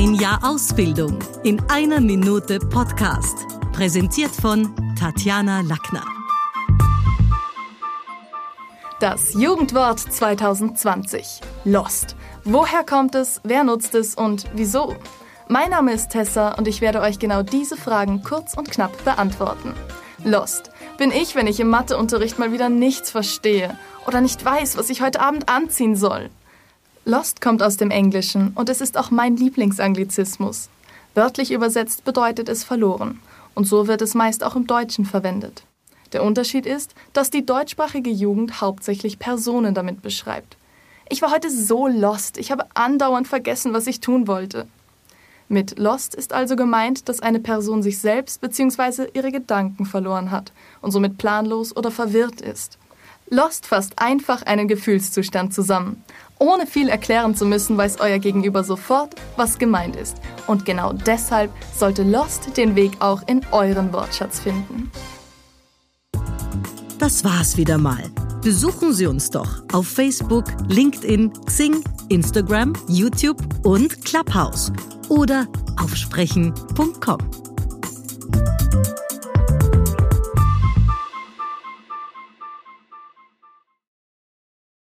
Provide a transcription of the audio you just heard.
Ein Jahr Ausbildung in einer Minute Podcast. Präsentiert von Tatjana Lackner. Das Jugendwort 2020. Lost. Woher kommt es, wer nutzt es und wieso? Mein Name ist Tessa und ich werde euch genau diese Fragen kurz und knapp beantworten. Lost. Bin ich, wenn ich im Matheunterricht mal wieder nichts verstehe oder nicht weiß, was ich heute Abend anziehen soll? Lost kommt aus dem Englischen und es ist auch mein Lieblingsanglizismus. Wörtlich übersetzt bedeutet es verloren und so wird es meist auch im Deutschen verwendet. Der Unterschied ist, dass die deutschsprachige Jugend hauptsächlich Personen damit beschreibt. Ich war heute so lost, ich habe andauernd vergessen, was ich tun wollte. Mit lost ist also gemeint, dass eine Person sich selbst bzw. ihre Gedanken verloren hat und somit planlos oder verwirrt ist. Lost fasst einfach einen Gefühlszustand zusammen. Ohne viel erklären zu müssen, weiß euer Gegenüber sofort, was gemeint ist. Und genau deshalb sollte Lost den Weg auch in euren Wortschatz finden. Das war's wieder mal. Besuchen Sie uns doch auf Facebook, LinkedIn, Xing, Instagram, YouTube und Clubhouse oder auf sprechen.com.